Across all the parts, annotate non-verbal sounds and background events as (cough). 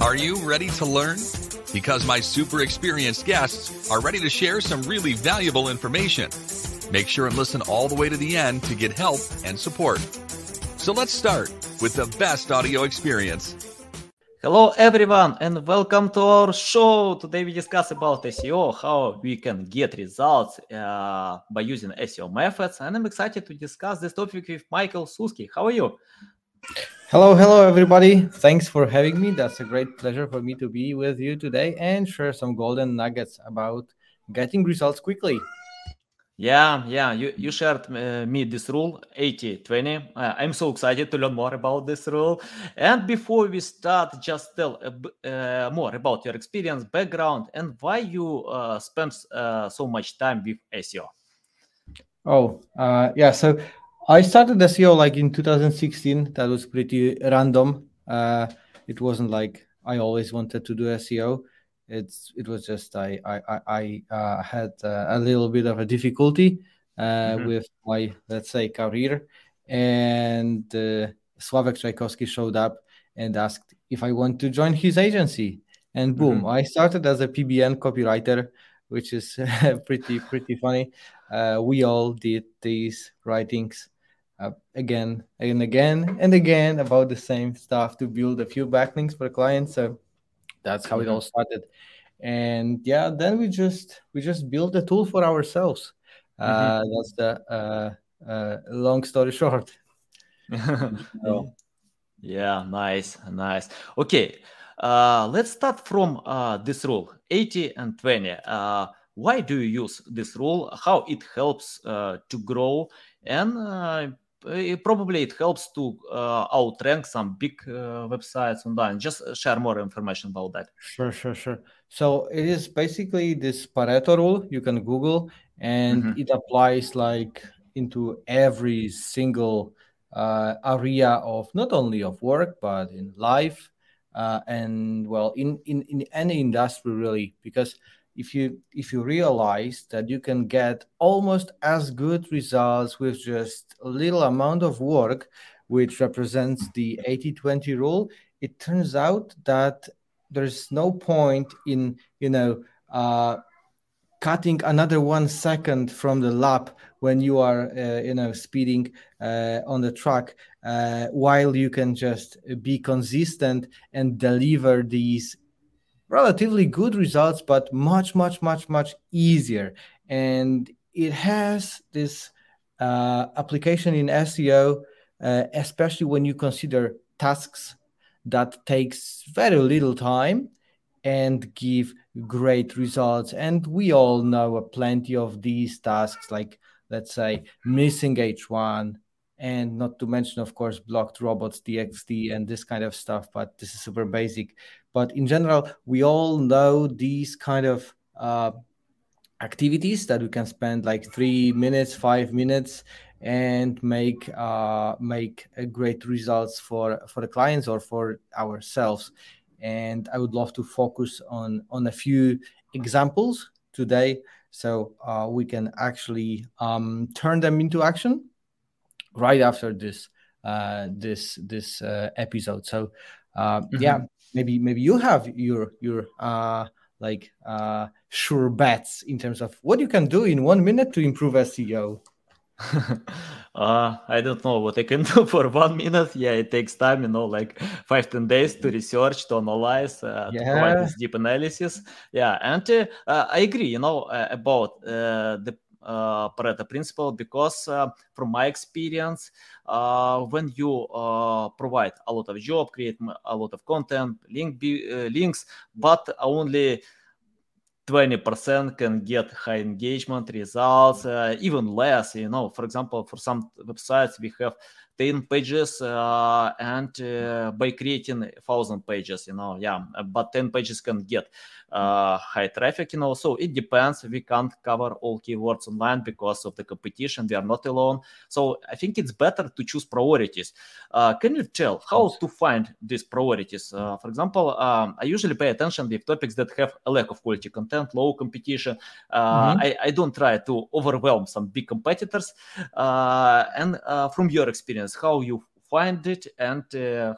Are you ready to learn? Because my super experienced guests are ready to share some really valuable information. Make sure and listen all the way to the end to get help and support. So let's start with the best audio experience. Hello everyone and welcome to our show. Today we discuss about SEO, how we can get results uh, by using SEO methods. And I'm excited to discuss this topic with Michael Suski. How are you? Hello, hello, everybody. Thanks for having me. That's a great pleasure for me to be with you today and share some golden nuggets about getting results quickly. Yeah, yeah, you, you shared uh, me this rule 80 20. Uh, I'm so excited to learn more about this rule. And before we start, just tell uh, more about your experience, background, and why you uh, spend uh, so much time with SEO. Oh, uh, yeah. So I started SEO like in 2016. That was pretty random. Uh, it wasn't like I always wanted to do SEO. It's it was just I I I uh, had uh, a little bit of a difficulty uh, mm-hmm. with my let's say career, and uh, Slavek Czajkowski showed up and asked if I want to join his agency, and boom, mm-hmm. I started as a PBN copywriter, which is (laughs) pretty pretty funny. Uh, we all did these writings uh, again and again and again about the same stuff to build a few backlinks for clients. So that's how it all started. And yeah, then we just we just built a tool for ourselves. Uh, mm-hmm. That's the uh, uh, long story short. (laughs) so. Yeah, nice, nice. Okay, uh, let's start from uh, this rule 80 and 20. Uh, why do you use this rule? How it helps uh, to grow? And uh, probably it helps to uh, outrank some big uh, websites online. Just share more information about that. Sure, sure, sure. So it is basically this Pareto rule. You can Google, and mm-hmm. it applies like into every single uh, area of not only of work but in life, uh, and well, in in in any industry really, because if you if you realize that you can get almost as good results with just a little amount of work which represents the 80-20 rule it turns out that there's no point in you know uh, cutting another one second from the lap when you are uh, you know speeding uh, on the track uh, while you can just be consistent and deliver these relatively good results, but much, much, much, much easier. And it has this uh, application in SEO, uh, especially when you consider tasks that takes very little time and give great results. And we all know plenty of these tasks, like let's say missing H1, and not to mention, of course, blocked robots.txt, and this kind of stuff. But this is super basic. But in general, we all know these kind of uh, activities that we can spend like three minutes, five minutes, and make uh, make great results for for the clients or for ourselves. And I would love to focus on on a few examples today, so uh, we can actually um, turn them into action right after this uh, this this uh, episode. So uh, mm-hmm. yeah, maybe maybe you have your your uh, like uh, sure bets in terms of what you can do in one minute to improve SEO. (laughs) uh, I don't know what I can (laughs) do for one minute. Yeah, it takes time, you know, like five ten days to research, to analyze, uh, yeah. to provide this deep analysis. Yeah, and uh, I agree, you know, uh, about uh, the uh, Pareto principle because uh, from my experience, uh, when you provide a lot of job, create a lot of content, link links, but only 20% can get high engagement results, uh, even less. You know, for example, for some websites, we have 10 pages uh, and uh, by creating 1000 pages, you know, yeah, but 10 pages can get uh, high traffic, you know. So it depends. We can't cover all keywords online because of the competition. We are not alone. So I think it's better to choose priorities. Uh, can you tell how to find these priorities? Uh, for example, um, I usually pay attention with topics that have a lack of quality content, low competition. Uh, mm-hmm. I, I, don't try to overwhelm some big competitors. Uh, and uh, from your experience, how you find it and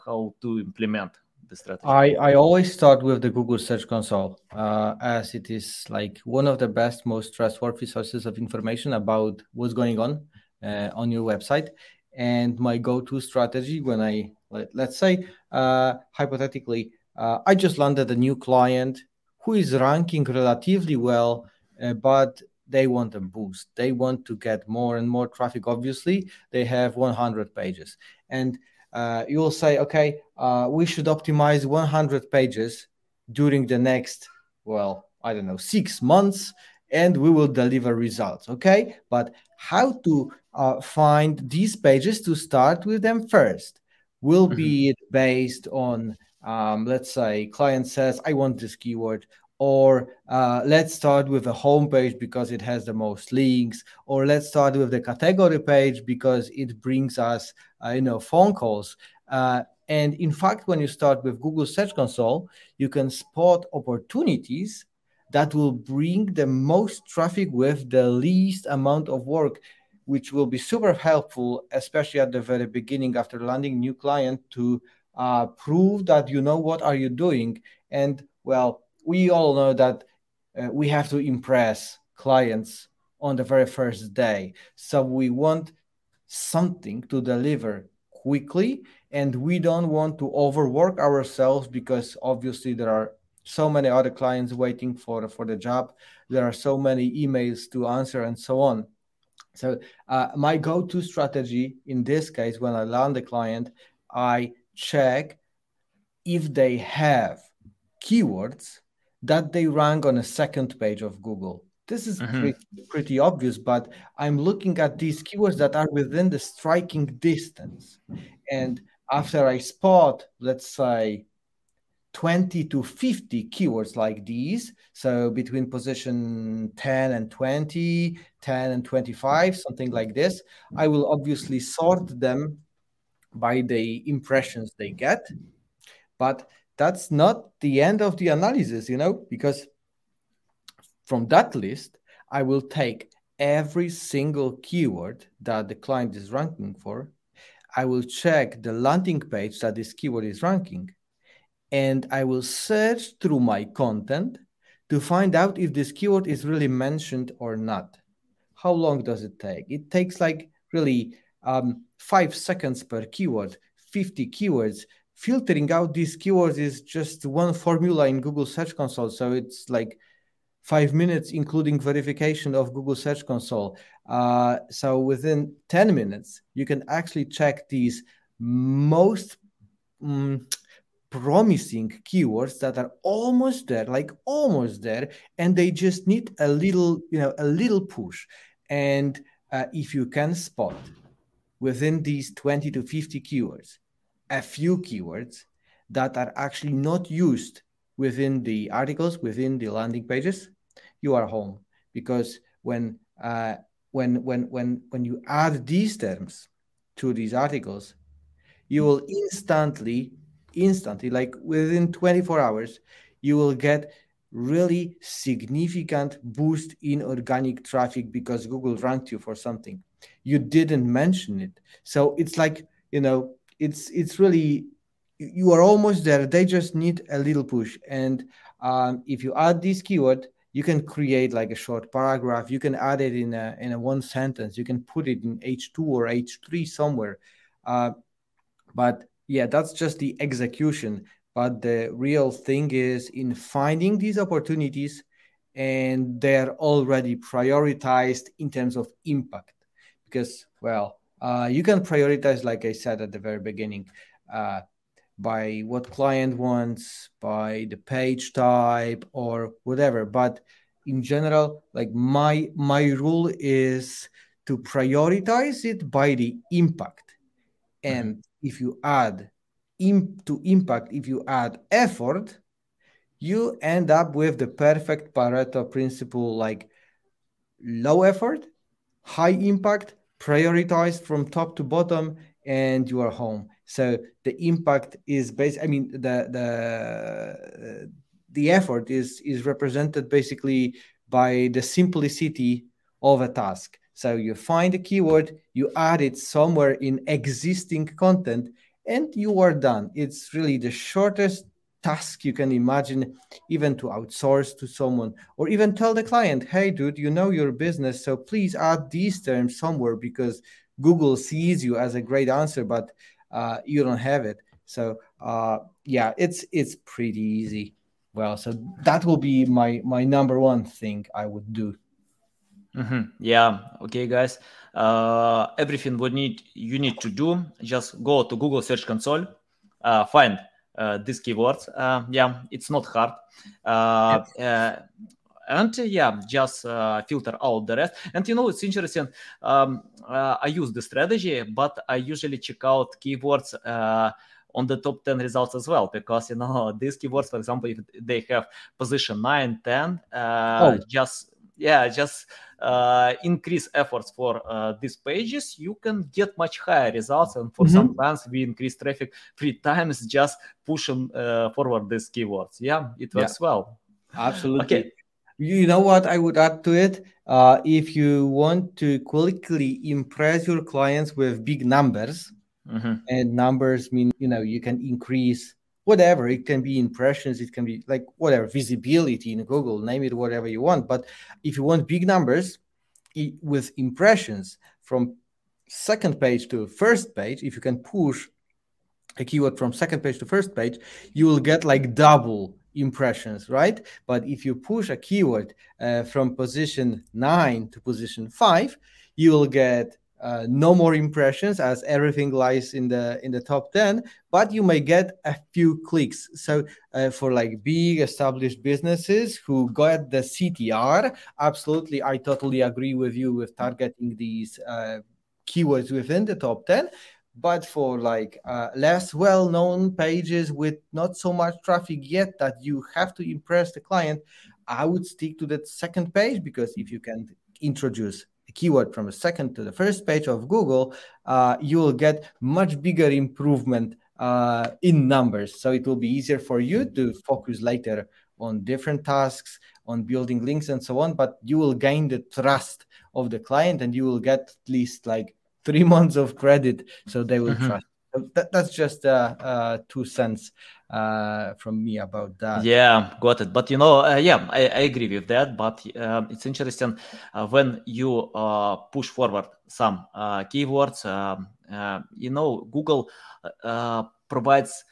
how to implement the strategy? I, I always start with the Google Search Console, uh, as it is like one of the best, most trustworthy sources of information about what's going on uh, on your website. And my go-to strategy when I let, us say uh, hypothetically, uh, I just landed a new client who is ranking relatively well, uh, but they want a boost. They want to get more and more traffic. Obviously, they have 100 pages, and uh, you will say, okay, uh, we should optimize 100 pages during the next, well, I don't know, six months, and we will deliver results. Okay, but how to uh, find these pages to start with them first will mm-hmm. be based on um, let's say client says i want this keyword or uh, let's start with the homepage because it has the most links or let's start with the category page because it brings us uh, you know phone calls. Uh, and in fact when you start with google search console you can spot opportunities that will bring the most traffic with the least amount of work which will be super helpful especially at the very beginning after landing new client to uh, prove that you know what are you doing. And well we all know that uh, we have to impress clients on the very first day. So we want something to deliver quickly and we don't want to overwork ourselves because obviously there are so many other clients waiting for for the job there are so many emails to answer and so on so uh, my go-to strategy in this case when i land a client i check if they have keywords that they rank on a second page of Google. This is mm-hmm. pretty, pretty obvious, but I'm looking at these keywords that are within the striking distance. And after I spot, let's say, 20 to 50 keywords like these, so between position 10 and 20, 10 and 25, something like this, I will obviously sort them by the impressions they get. But that's not the end of the analysis, you know, because from that list, I will take every single keyword that the client is ranking for. I will check the landing page that this keyword is ranking, and I will search through my content to find out if this keyword is really mentioned or not. How long does it take? It takes like really um, five seconds per keyword, 50 keywords filtering out these keywords is just one formula in Google Search Console. So it's like five minutes, including verification of Google Search Console. Uh, so within 10 minutes, you can actually check these most um, promising keywords that are almost there, like almost there, and they just need a little, you know, a little push. And uh, if you can spot within these 20 to 50 keywords, a few keywords that are actually not used within the articles, within the landing pages, you are home. Because when uh, when when when when you add these terms to these articles, you will instantly, instantly, like within 24 hours, you will get really significant boost in organic traffic because Google ranked you for something. You didn't mention it. So it's like, you know, it's it's really you are almost there. They just need a little push. And um, if you add this keyword, you can create like a short paragraph. You can add it in a in a one sentence. You can put it in H two or H three somewhere. Uh, but yeah, that's just the execution. But the real thing is in finding these opportunities, and they're already prioritized in terms of impact. Because well, uh, you can prioritize, like I said at the very beginning, uh, by what client wants, by the page type, or whatever. But in general, like my my rule is to prioritize it by the impact. And mm-hmm. if you add imp to impact, if you add effort, you end up with the perfect Pareto principle like low effort, high impact, prioritized from top to bottom and you are home so the impact is based i mean the the uh, the effort is is represented basically by the simplicity of a task so you find a keyword you add it somewhere in existing content and you are done. It's really the shortest task you can imagine, even to outsource to someone, or even tell the client, hey, dude, you know your business, so please add these terms somewhere because Google sees you as a great answer, but uh, you don't have it. So uh, yeah, it's it's pretty easy. Well, so that will be my my number one thing I would do. Mm-hmm. Yeah. Okay, guys. Uh, everything we need you need to do just go to Google Search Console, uh, find these keywords. Uh, yeah, it's not hard. Uh, uh, and yeah, just uh, filter out the rest. And you know, it's interesting. Um, uh, I use the strategy, but I usually check out keywords uh, on the top 10 results as well because you know (laughs) these keywords for example if they have position 9 10 uh, oh. just yeah just uh, increase efforts for uh, these pages you can get much higher results and for mm-hmm. some plans we increase traffic three times just pushing uh, forward these keywords yeah it works yeah. well absolutely okay you know what I would add to it? Uh, if you want to quickly impress your clients with big numbers, mm-hmm. and numbers mean you know you can increase whatever it can be impressions, it can be like whatever visibility in Google, name it whatever you want. But if you want big numbers it, with impressions from second page to first page, if you can push a keyword from second page to first page, you will get like double impressions, right? But if you push a keyword uh, from position nine to position five, you will get uh, no more impressions as everything lies in the in the top 10 but you may get a few clicks. So uh, for like big established businesses who got the ctr absolutely i totally agree with you with targeting these uh, keywords within the top 10 but for like uh, less well-known pages with not so much traffic yet that you have to impress the client i would stick to that second page because if you can introduce a keyword from the second to the first page of google uh, you will get much bigger improvement uh, in numbers so it will be easier for you to focus later on different tasks on building links and so on but you will gain the trust of the client and you will get at least like three (laughs) months of credit, so they will mm-hmm. trust. That, that's just uh, uh, two cents uh, from me about that. Yeah, got it. But you know, uh, yeah, I, I, agree with that. But uh, it's interesting uh, when you uh, push forward some uh, keywords. Um, uh, you know, Google uh, provides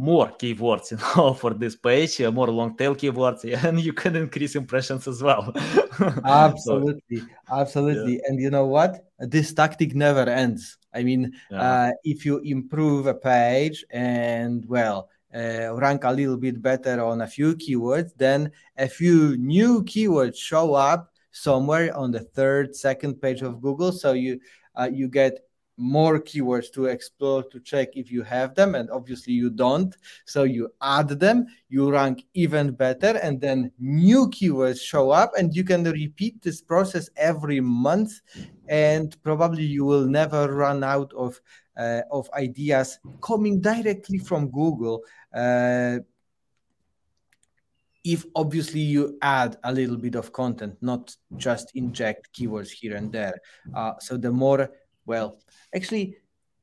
more keywords (laughs) you know for this page more long tail keywords (laughs) and you can increase impressions as well (laughs) absolutely so, absolutely yeah. and you know what this tactic never ends i mean yeah. uh, if you improve a page and well uh, rank a little bit better on a few keywords then a few new keywords show up somewhere on the third second page of google. So you uh, you get more keywords to explore to check if you have them and obviously you don't. So you add them you rank even better and then new keywords show up and you can repeat this process every month. And probably you will never run out of uh, of ideas coming directly from google uh, if obviously you add a little bit of content not just inject keywords here and there. Uh, so the more well actually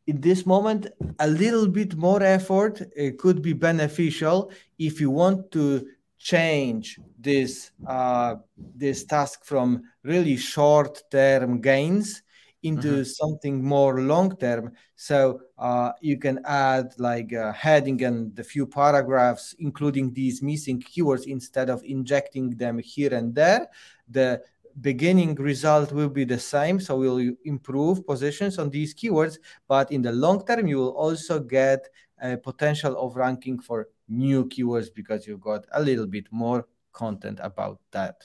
in this moment a little bit more effort uh, could be beneficial if you want to change this uh, this task from really short term gains into mm-hmm. something more long term so uh, you can add like a heading and the few paragraphs including these missing keywords instead of injecting them here and there. The beginning result will be the same so we'll improve positions on these keywords but in the long term you will also get a potential of ranking for new keywords because you've got a little bit more content about that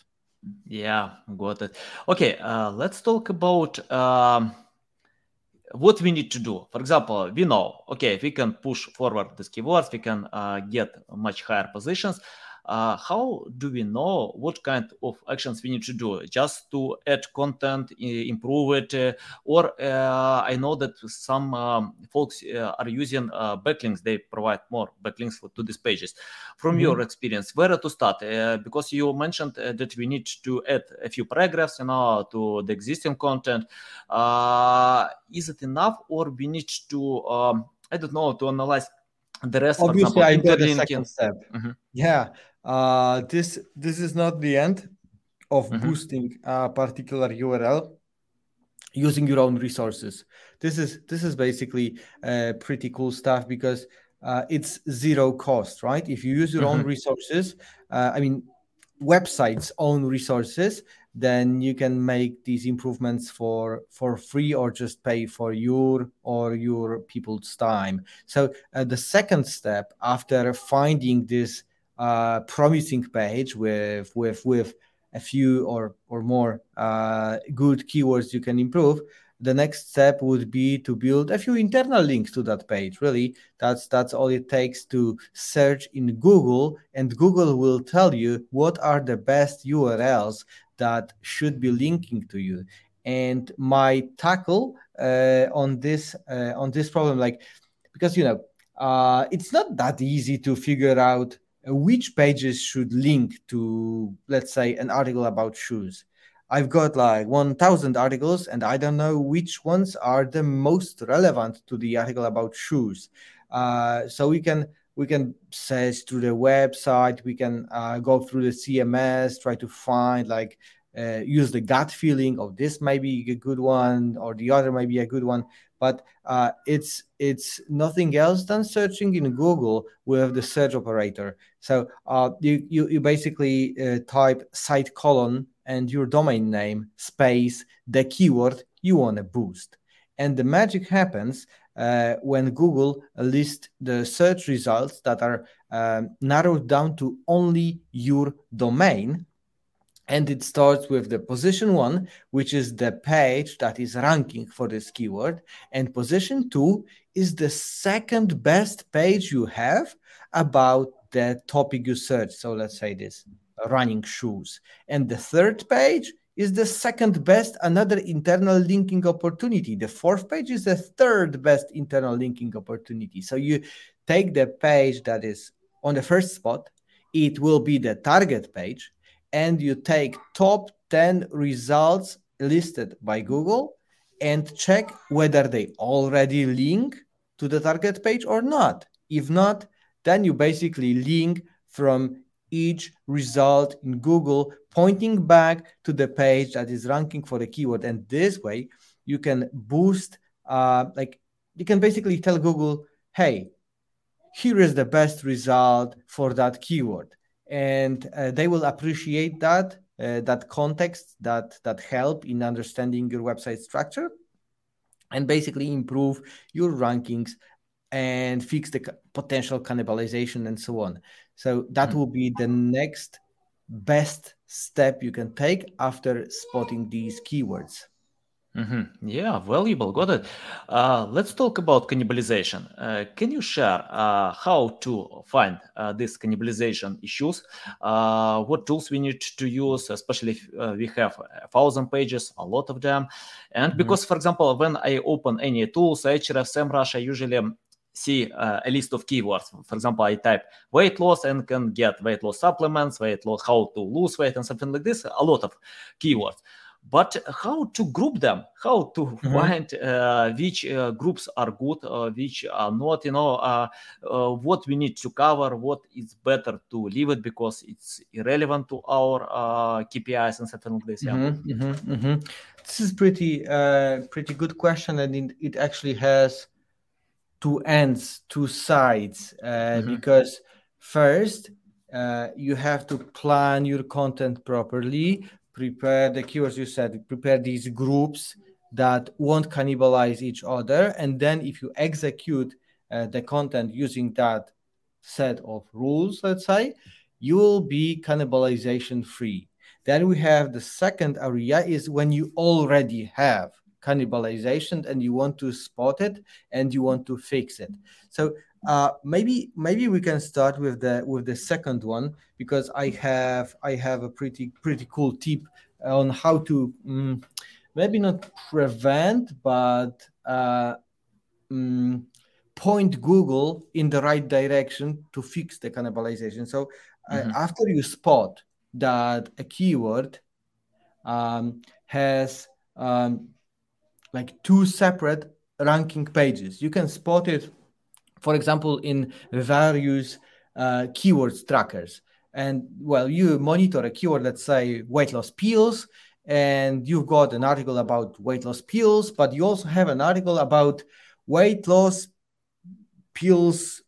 yeah got it. Okay uh, let's talk about um, what we need to do. For example we know okay we can push forward these keywords we can uh, get much higher positions uh, how do we know what kind of actions we need to do? Just to add content improve it uh, or uh, i know that some um, folks uh, are using uh, backlinks. They provide more backlinks for, to these pages. From mm-hmm. your experience where to start? Uh, because you mentioned that we need to add a few paragraphs you know to the existing content. Is it enough or we need to um, I don't know to analyze the rest. Obviously, example, I got the second step. Mm-hmm. Yeah, uh, this this is not the end of mm-hmm. boosting a particular URL using your own resources. This is this is basically uh, pretty cool stuff because uh, it's zero cost, right? If you use your mm-hmm. own resources, uh, I mean, websites' own resources, then you can make these improvements for for free or just pay for your or your people's time. So uh, the second step after finding this uh, promising page with with with a few or or more uh, good keywords you can improve the next step would be to build a few internal links to that page really that's that's all it takes to search in google and google will tell you what are the best urls that should be linking to you. And my tackle uh, on this uh, on this problem like because you know uh, it's not that easy to figure out which pages should link to let's say an article about shoes. I've got like 1000 articles and i don't know which ones are the most relevant to the article about shoes. Uh, so we can we can search through the website we can uh, go through the cms try to find like uh, use the gut feeling of this might be a good one or the other might be a good one. But uh, it's it's nothing else than searching in google with the search operator. So uh, you, you you basically uh, type site colon and your domain name space the keyword you want to boost. And the magic happens uh, when Google lists the search results that are um, narrowed down to only your domain and it starts with the position one, which is the page that is ranking for this keyword. And position two is the second best page you have about the topic you search. So let's say this running shoes. And the third page is the second best, another internal linking opportunity. The fourth page is the third best internal linking opportunity. So you take the page that is on the first spot, it will be the target page and you take top 10 results listed by Google and check whether they already link to the target page or not. If not, then you basically link from each result in Google, pointing back to the page that is ranking for the keyword. And this way, you can boost, uh, like, you can basically tell Google, hey, here is the best result for that keyword and uh, they will appreciate that uh, that context that that help in understanding your website structure and basically improve your rankings and fix the potential cannibalization and so on so that mm-hmm. will be the next best step you can take after spotting these keywords Mm-hmm. Yeah, valuable. Got it. Uh, let's talk about cannibalization. Uh, can you share uh, how to find uh, these cannibalization issues? Uh, what tools we need to use, especially if uh, we have a thousand pages, a lot of them. And mm-hmm. because, for example, when I open any tools, Ahrefs, SEMrush, I usually see a list of keywords. For example, I type weight loss and can get weight loss supplements, weight loss, how to lose weight, and something like this. A lot of keywords but how to group them how to mm-hmm. find uh, which uh, groups are good uh, which are not you know uh, uh, what we need to cover what is better to leave it because it's irrelevant to our uh, kpis and something like this yeah mm-hmm, mm-hmm, mm-hmm. this is pretty pretty good question and it, it, actually has two ends two sides mm-hmm. because first you have to plan your content properly prepare the keywords you said, prepare these groups that won't cannibalize each other. And then if you execute uh, the content using that set of rules, let's say, you will be cannibalization free. Then we have the second area is when you already have cannibalization and you want to spot it and you want to fix it. So uh, maybe maybe we can start with the with the second one because I have I have a pretty pretty cool tip on how to um, maybe not prevent but uh, um, point Google in the right direction to fix the cannibalization. So uh, mm-hmm. after you spot that a keyword um, has um, like two separate ranking pages, you can spot it for example, in various uh, keywords trackers. And well, you monitor a keyword, let's say weight loss pills, and you've got an article about weight loss pills, but you also have an article about weight loss pills.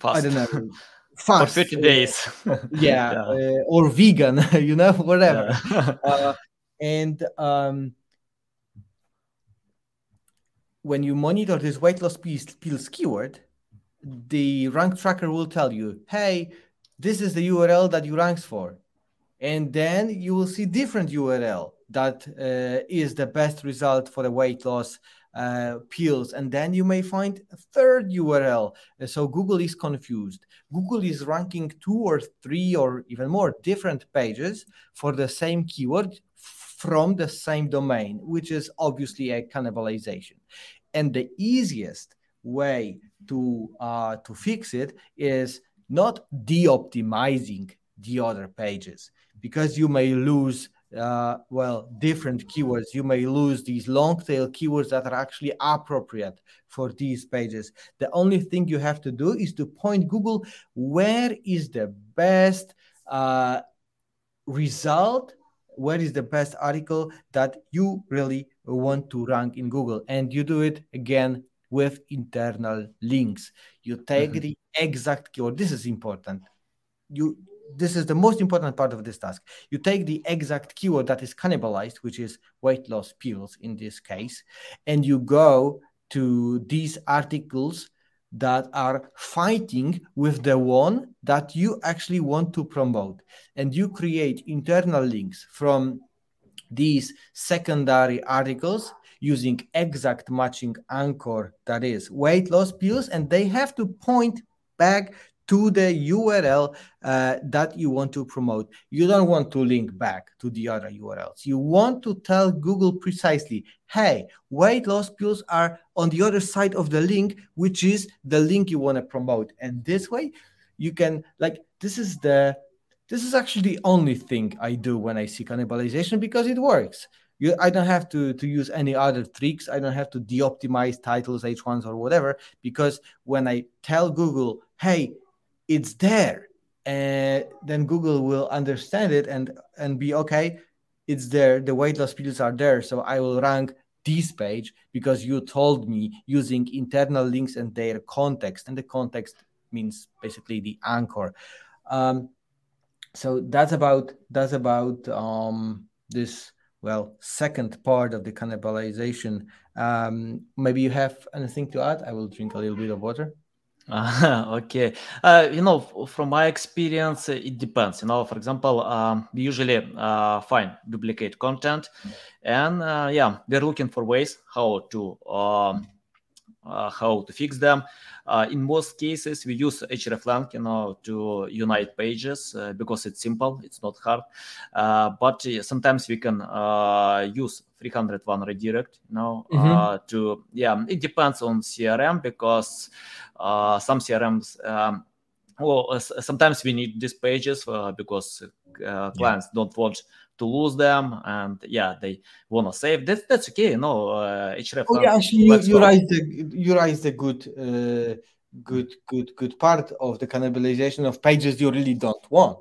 Fast. I don't know. Fast. (laughs) For 50 days. (laughs) yeah. (laughs) yeah. Uh, or vegan, you know, whatever. Yeah. uh, and um, when you monitor this weight loss pills keyword, the rank tracker will tell you, hey, this is the URL that you ranks for. And then you will see different URL that uh, is the best result for the weight loss uh, pills. And then you may find a third URL. So Google is confused. Google is ranking two or three or even more different pages for the same keyword from the same domain, which is obviously a cannibalization. And the easiest way to uh, to fix it is not de-optimizing the other pages because you may lose uh, well different keywords. You may lose these long tail keywords that are actually appropriate for these pages. The only thing you have to do is to point google where is the best uh, result where is the best article that you really want to rank in google and you do it again with internal links. You take mm-hmm. the exact keyword. This is important. You this is the most important part of this task. You take the exact keyword that is cannibalized, which is weight loss pills in this case, and you go to these articles that are fighting with the one that you actually want to promote. And you create internal links from these secondary articles using exact matching anchor that is weight loss pills and they have to point back to the URL uh, that you want to promote. You don't want to link back to the other URLs. You want to tell Google precisely, hey, weight loss pills are on the other side of the link, which is the link you want to promote. And this way, you can, like, this is the this is actually the only thing I do when I see cannibalization because it works you, I don't have to, to use any other tricks. I don't have to de-optimize titles, H1s or whatever, because when I tell Google, hey, it's there, uh, then Google will understand it and and be okay. It's there. The weight loss pills are there, so I will rank this page because you told me using internal links and their context, and the context means basically the anchor. Um, so that's about that's about um, this well second part of the cannibalization. Um, maybe you have anything to add? I will drink a little bit of water. Uh, (laughs) okay. Uh, you know from my experience it depends. You know for example um, we usually uh, find duplicate content and uh, yeah we're looking for ways how to um, Uh, how to fix them. Uh, in most cases, we use hreflang, you know, to unite pages uh, because it's simple, it's not hard. Uh, but uh, sometimes we can use 301 redirect, you know, mm-hmm. to yeah. It depends on CRM because some CRMs. Um, well, sometimes we need these pages because clients yeah. don't want to lose them and yeah they want to save that's that's okay you know uh, href oh, yeah actually you, you raised the you raised the good uh, good good good part of the cannibalization of pages you really don't want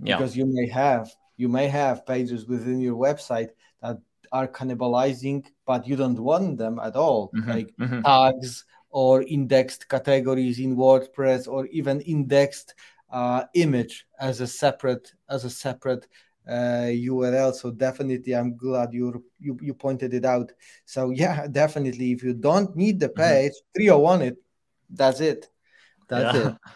yeah. because you may have you may have pages within your website that are cannibalizing but you don't want them at all mm-hmm, like mm-hmm. tags or indexed categories in wordpress or even indexed uh, image as a separate as a separate URL. So definitely, I'm glad you you you pointed it out. So (laughs) yeah, definitely, if you don't need the page, mm-hmm. 301 it, that's it. That's yeah. it. (laughs)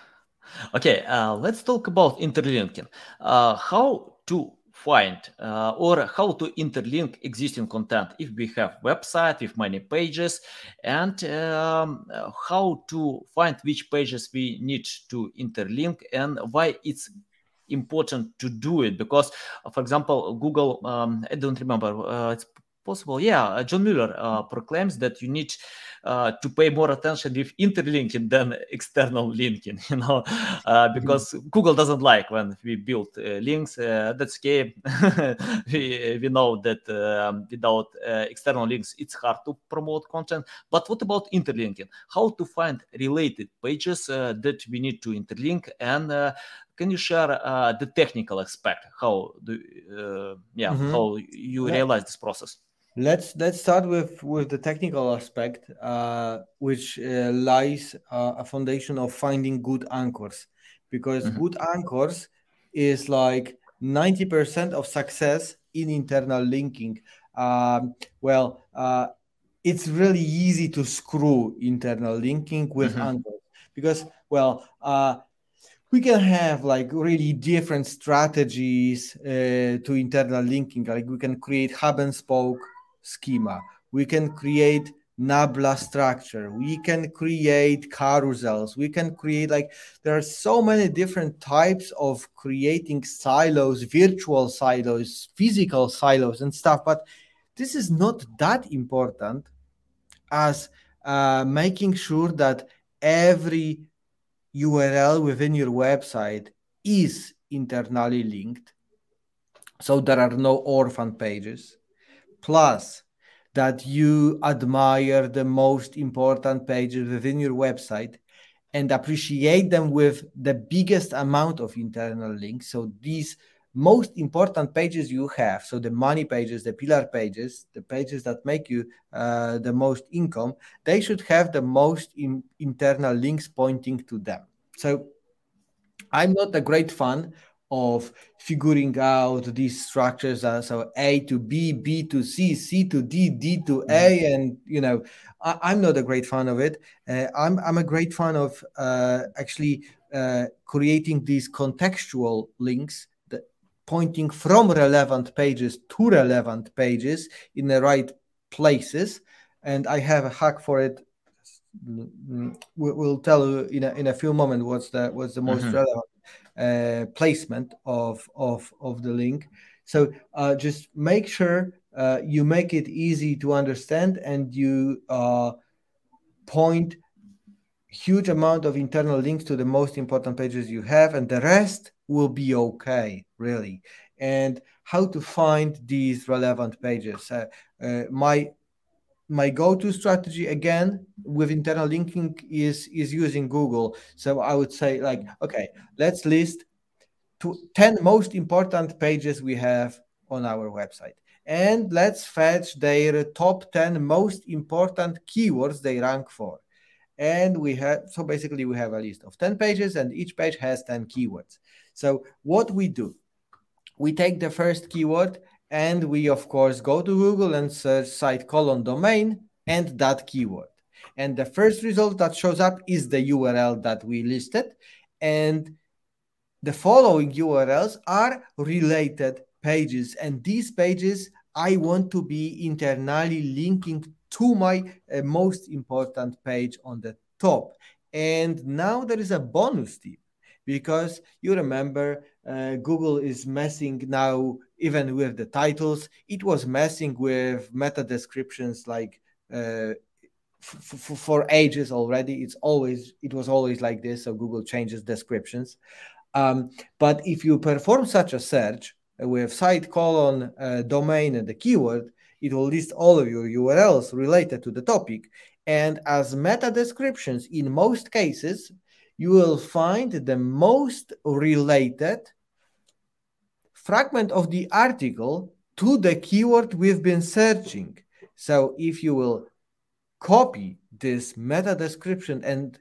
Okay, uh, let's talk about interlinking. Uh, how to find uh, or how to interlink existing content if we have website with many pages and um, how to find which pages we need to interlink and why it's important to do it because, uh, for example, Google, um, I don't remember, uh, it's possible. Yeah, John Mueller proclaims that you need uh, to pay more attention with interlinking than external linking (laughs) you know uh, because mm-hmm. google doesn't like when we build uh, links uh, that's okay (laughs) we, we know that um, without uh, external links it's hard to promote content but what about interlinking how to find related pages uh, that we need to interlink and can you share the technical aspect how do yeah mm-hmm. how you yeah. realize this process Let's let's start with with the technical aspect, uh, which uh, lies uh, a foundation of finding good anchors, because mm-hmm. good anchors is like ninety percent of success in internal linking. Um, well, uh, it's really easy to screw internal linking with mm-hmm. anchors because well. Uh, we can have like really different strategies uh, to internal linking. Like we can create hub and spoke schema. We can create Nabla structure. We can create carousels. We can create like there are so many different types of creating silos, virtual silos, physical silos, and stuff. But this is not that important as uh, making sure that every URL within your website is internally linked. So there are no orphan pages plus that you admire the most important pages within your website and appreciate them with the biggest amount of internal links. So these most important pages you have, so the money pages, the pillar pages, the pages that make you uh, the most income, they should have the most in, internal links pointing to them. So I'm not a great fan of figuring out these structures as so A to B, B to C, C to D, D to A, mm-hmm. and you know, I, am not a great fan of it. Uh, I'm I'm a great fan of uh, actually uh, creating these contextual links pointing from relevant pages to relevant pages in the right places. And I have a hack for it. We'll tell you in a, in a few moments what's the what's the most mm-hmm. relevant uh, placement of, of, of the link. So uh, just make sure uh, you make it easy to understand and you uh, point huge amount of internal links to the most important pages you have and the rest will be okay really. And how to find these relevant pages. Uh, uh, my my go-to strategy again with internal linking is is using google. So i would say like okay let's list to 10 most important pages we have on our website. And let's fetch their top 10 most important keywords they rank for. And we have so basically we have a list of 10 pages and each page has 10 keywords so what we do we take the first keyword and we, of course, go to Google and search site colon domain and that keyword. And the first result that shows up is the URL that we listed. And the following URLs are related pages. And these pages I want to be internally linking to my uh, most important page on the top. And now there is a bonus tip because you remember uh, Google is messing now even with the titles. It was messing with meta descriptions like uh, f- f- for ages already. It's always it was always like this. So Google changes descriptions. Um, but if you perform such a search with site colon uh, domain and the keyword, it will list all of your URLs related to the topic. And as meta descriptions, in most cases, you will find the most related fragment of the article to the keyword we've been searching. So if you will copy this meta description and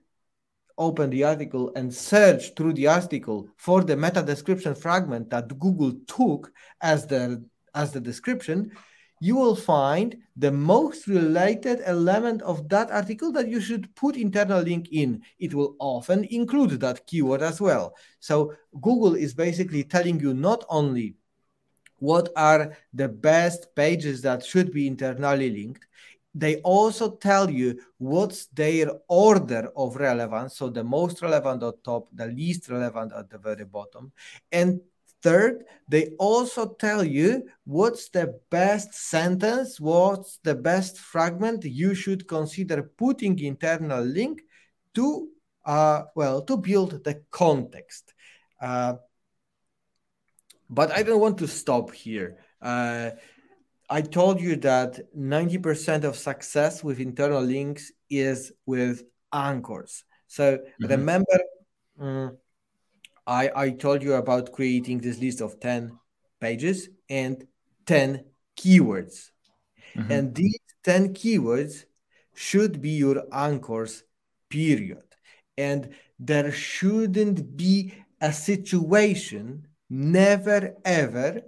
open the article and search through the article for the meta description fragment that Google took as the as the description, you will find the most related element of that article that you should put internal link in. It will often include that keyword as well. So Google is basically telling you not only what are the best pages that should be internally linked, they also tell you what's their order of relevance. So the most relevant at top, the least relevant at the very bottom. And Third, they also tell you what's the best sentence, what's the best fragment you should consider putting internal link to, uh, well, to build the context. Uh, but I don't want to stop here. Uh, I told you that 90% of success with internal links is with anchors. So mm-hmm. remember, um, I, I told you about creating this list of 10 pages and 10 keywords. Mm-hmm. And these 10 keywords should be your anchors, period. And there shouldn't be a situation, never ever,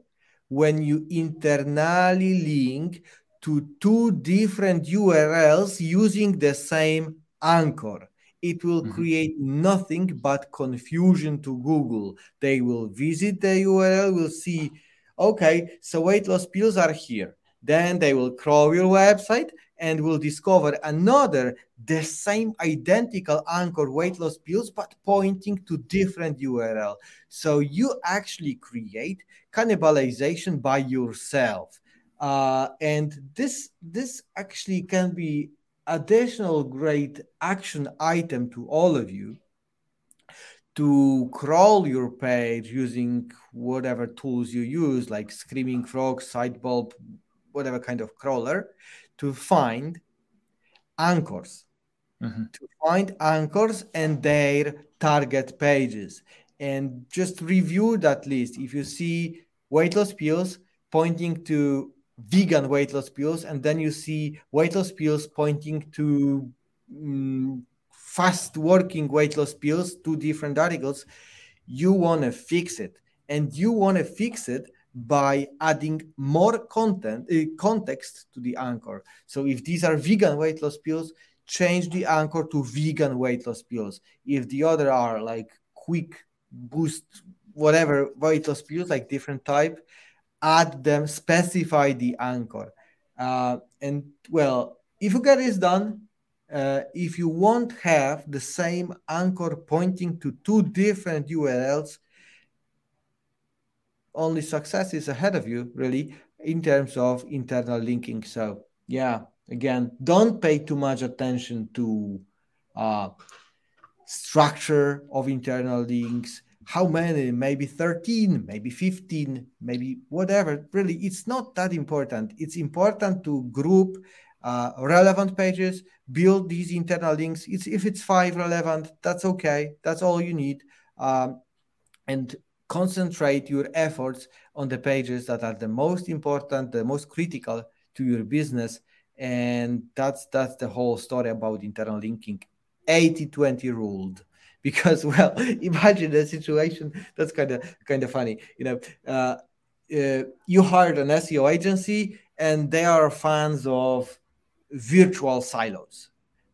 when you internally link to two different URLs using the same anchor it will mm-hmm. create nothing but confusion to Google. They will visit the URL, will see, okay, so weight loss pills are here. Then they will crawl your website and will discover another, the same identical anchor weight loss pills, but pointing to different URL. So you actually create cannibalization by yourself. Uh, and this this actually can be additional great action item to all of you to crawl your page using whatever tools you use, like Screaming Frog, Sitebulb, whatever kind of crawler, to find anchors. Mm-hmm. To find anchors and their target pages. And just review that list. If you see weight loss pills pointing to vegan weight loss pills, and then you see weight loss pills pointing to um, fast working weight loss pills, two different articles, you want to fix it. And you want to fix it by adding more content uh, context to the anchor. So if these are vegan weight loss pills, change the anchor to vegan weight loss pills. If the other are like quick boost whatever weight loss pills, like different type, add them, specify the anchor. Uh, and well, if you get this done, uh, if you won't have the same anchor pointing to two different URLs, only success is ahead of you, really, in terms of internal linking. So, yeah, again, don't pay too much attention to uh, structure of internal links how many? Maybe 13 maybe 15 maybe whatever. Really it's not that important. It's important to group uh, relevant pages build these internal links. It's if it's five relevant that's okay. That's all you need. Um, and concentrate your efforts on the pages that are the most important the most critical to your business. And that's that's the whole story about internal linking. 80 20 ruled because (laughs) well imagine the situation that's kind of kind of funny you know uh, uh, you hired an seo agency and they are fans of virtual silos.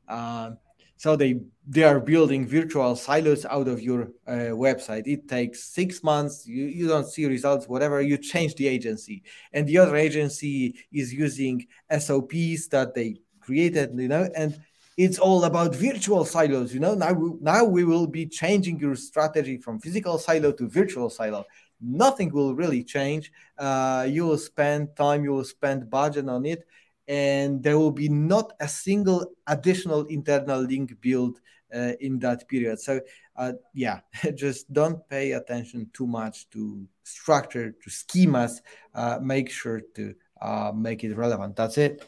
Uh, so they they are building virtual silos out of your uh, website. It takes six months you, you don't see results whatever you change the agency. And the other agency is using sops that they created you know and it's all about virtual silos you know? Now we, now we will be changing your strategy from physical silo to virtual silo. Nothing will really change. Uh, you will spend time you will spend budget on it and there will be not a single additional internal link built uh, in that period. So uh, yeah (laughs) just don't pay attention too much to structure to schemas. Uh, make sure to uh, make it relevant. That's it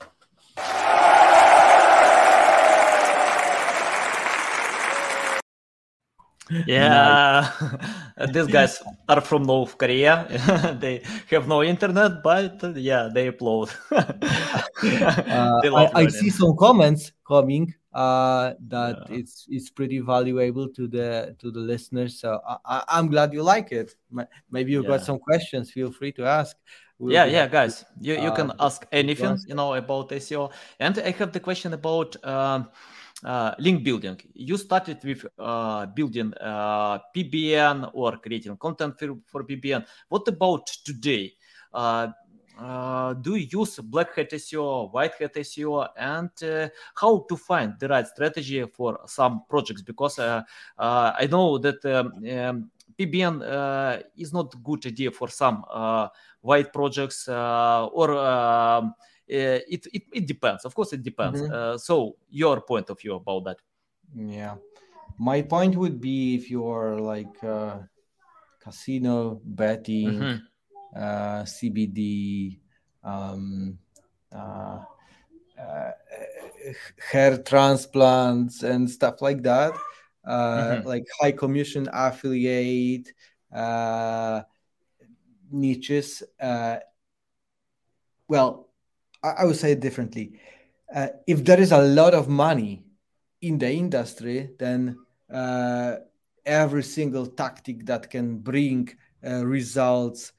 Yeah, (laughs) these guys are from North Korea. (laughs) they have no internet, but uh, yeah, they upload. (laughs) uh, I, I, see some comments coming uh, that yeah. it's it's pretty valuable to the to the listeners. So I, am glad you like it. Maybe you've yeah. got some questions. Feel free to ask. We'll yeah, yeah, guys, you, you can uh, ask anything you know about SEO. And I have the question about. Um, uh, link building. You started with uh, building uh, PBN or creating content for, for PBN. What about today? Do you use black hat SEO, white hat SEO, and how to find the right strategy for some projects? Because I know that um, um, PBN is not good idea for some uh, white projects uh, or it, it, it depends. Of course, it depends. Mm-hmm. so your point of view about that? Yeah, my point would be if you're like casino betting, mm-hmm. CBD. Um, uh, uh, hair transplants and stuff like that uh, mm-hmm. like high commission affiliate uh, niches. Uh, well, I, would say it differently. Uh, if there is a lot of money in the industry, then uh, every single tactic that can bring uh, results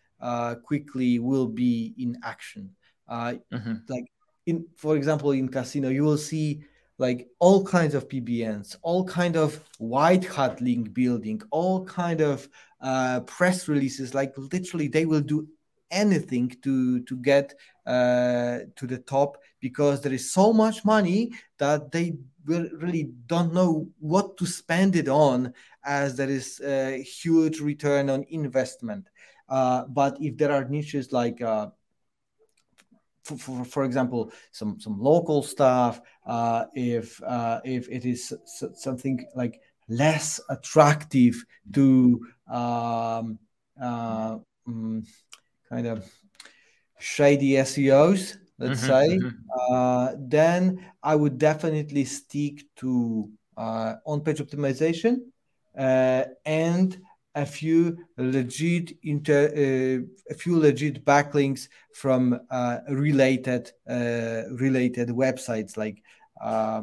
quickly will be in action. Mm-hmm. Like in, for example, in casino, you will see like all kinds of PBNs, all kind of white hat link building, all kind of uh, press releases. Like literally, they will do anything to to get uh, to the top because there is so much money that they really don't know what to spend it on, as there is a huge return on investment. Uh, but if there are niches like uh, for, for, for example, some some local stuff, uh, if uh, if it is something like less attractive to um, uh, um, kind of shady SEOs, let's mm-hmm, say, mm-hmm. Uh, then I would definitely stick to uh, on-page optimization uh, and a few legit inter, uh, a few legit backlinks from uh, related uh, related websites like uh,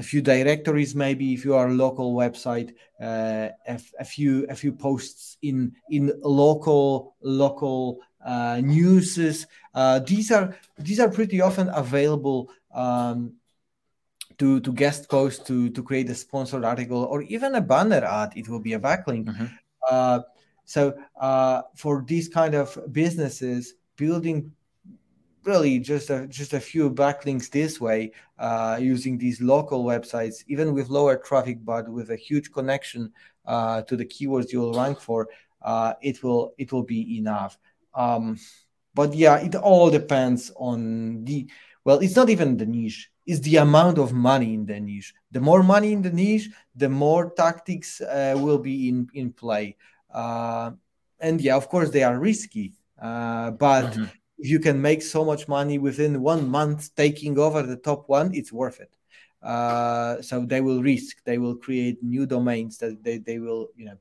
a few directories maybe if you are a local website uh, a, a, few a few posts in in local local uh, newses. These are these are pretty often available um, to to guest post to to create a sponsored article or even a banner ad. It will be a backlink. Mm-hmm. uh, so uh, for these kind of businesses building really just a just a few backlinks this way uh, using these local websites even with lower traffic but with a huge connection uh, to the keywords you'll rank for uh, it will it will be enough um, but yeah it all depends on the well it's not even the niche it's the amount of money in the niche. The more money in the niche, the more tactics uh, will be in in play. Uh, and yeah, of course, they are risky, uh, but mm-hmm. You can make so much money within one month taking over the top one, it's worth it. Uh, so they will risk. They will create new domains that they, they will you know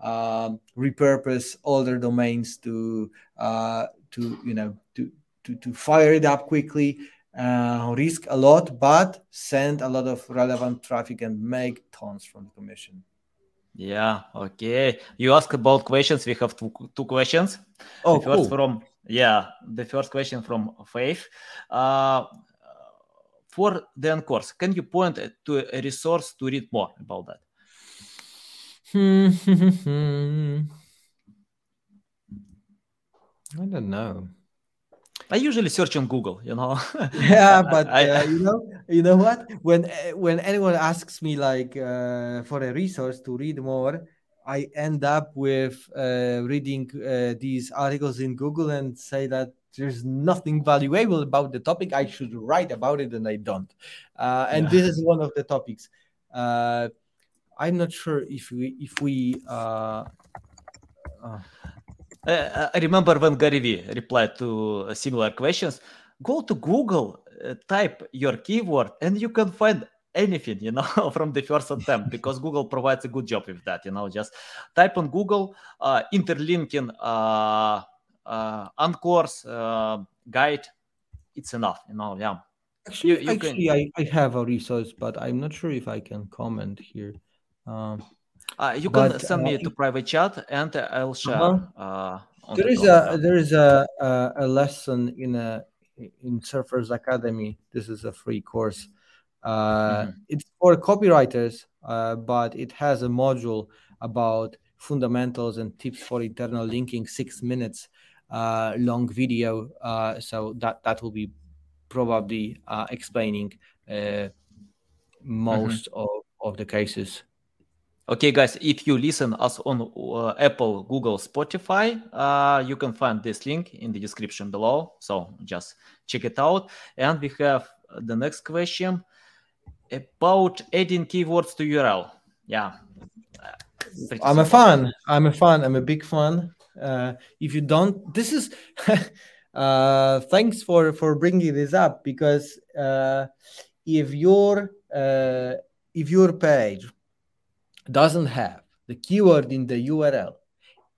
um, repurpose older domains to uh, to you know to to, to fire it up quickly uh, risk a lot, but send a lot of relevant traffic and make tons from the commission. Yeah, okay. You ask about questions. We have two, two questions. Oh, the first cool. from yeah, the first question from Faith. Uh, for the course, can you point to a resource to read more about that? (laughs) I don't know. I usually search on Google, you know. (laughs) yeah, (laughs) but uh, you know, you know what? When uh, when anyone asks me like uh, for a resource to read more, I end up with uh, reading uh, these articles in Google and say that there's nothing valuable about the topic. I should write about it, and I don't. Uh, and yeah. this is one of the topics. I'm not sure if we if we. Uh, I remember when Gary Vee replied to similar questions. Go to Google, uh, type your keyword, and you can find anything, you know, (laughs) from the first attempt because Google provides a good job with that. You know, just type on Google, uh, interlinking uh, uh, uh, guide. It's enough, you know. Yeah. Actually, you, you actually, can... I, I have a resource, but I'm not sure if I can comment here. Um, uh, you can but, send me uh, to private chat and I'll share. Uh-huh. Uh, there is a there is a, a, a lesson in a in Surfers Academy. This is a free course. Uh, mm-hmm. It's for copywriters, uh, but it has a module about fundamentals and tips for internal linking. Six minutes uh, long video. Uh, so that that will be probably uh, explaining uh, most mm-hmm. of, of the cases Okay, guys, if you listen us on uh, Apple, Google, Spotify, uh, you can find this link in the description below. So just check it out. And we have the next question about adding keywords to URL. Yeah. I'm a fan. I'm a fan. I'm a big fan. Uh, if you don't, this is. (laughs) uh, thanks for for bringing this up because uh, if your uh, if your page doesn't have the keyword in the URL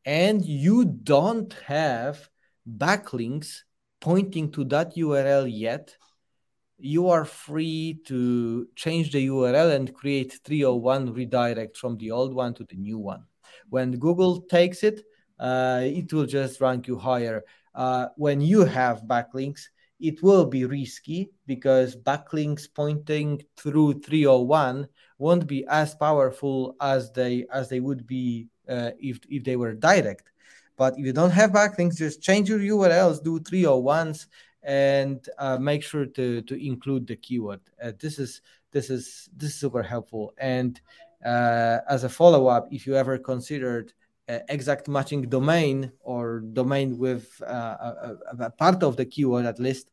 and you don't have backlinks pointing to that URL yet, you are free to change the URL and create 301 redirect from the old one to the new one. When Google takes it, uh, it will just rank you higher. Uh, when you have backlinks, it will be risky because backlinks pointing through 301 won't be as powerful as they as they would be uh, if if they were direct. But if you don't have backlinks, just change your URLs, do 301s, and uh, make sure to to include the keyword. Uh, this is this is this is super helpful. And uh, as a follow up, if you ever considered uh, exact matching domain or domain with uh, a, a, part of the keyword at least,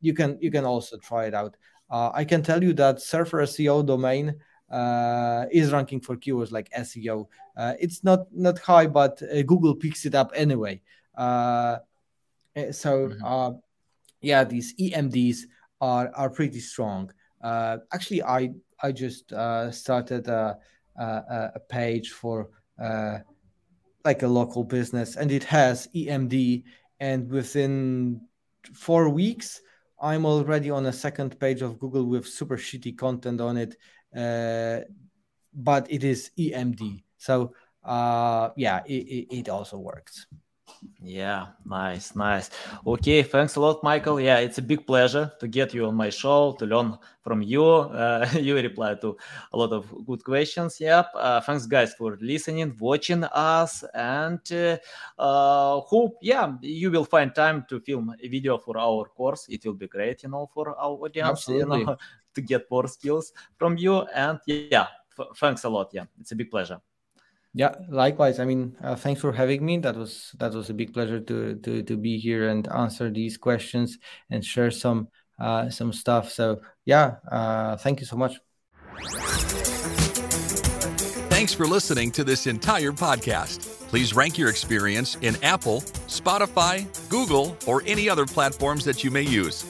you can you can also try it out. Uh, I can tell you that Surfer SEO domain uh, is ranking for keywords like SEO. Uh, it's not not high, but uh, Google picks it up anyway. Uh, eh, so mm-hmm. Uh, yeah, these EMDs are are pretty strong. actually, I I just started a, a, a, page for like a local business, and it has EMD, and within four weeks I'm already on a second page of Google with super shitty content on it, uh, but it is EMD. So uh, yeah, it, it, it also works. Yeah, nice, nice. Okay, thanks a lot, Michael. Yeah, it's a big pleasure to get you on my show to learn from you. Uh, (laughs) you reply to a lot of good questions. Yep. Uh, thanks, guys, for listening, watching us, and uh, uh, hope yeah you will find time to film a video for our course. It will be great, you know, for our audience, Absolutely. you know, (laughs) to get more skills from you. And yeah, thanks a lot. Yeah, it's a big pleasure. Yeah, likewise. I mean, uh, thanks for having me. That was that was a big pleasure to to to be here and answer these questions and share some uh, some stuff. So yeah, uh, thank you so much. Thanks for listening to this entire podcast. Please rank your experience in Apple, Spotify, Google, or any other platforms that you may use.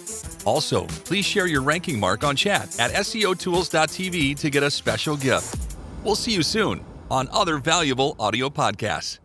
Also, please share your ranking mark on chat at SEOtools.tv to get a special gift. We'll see you soon on other valuable audio podcasts.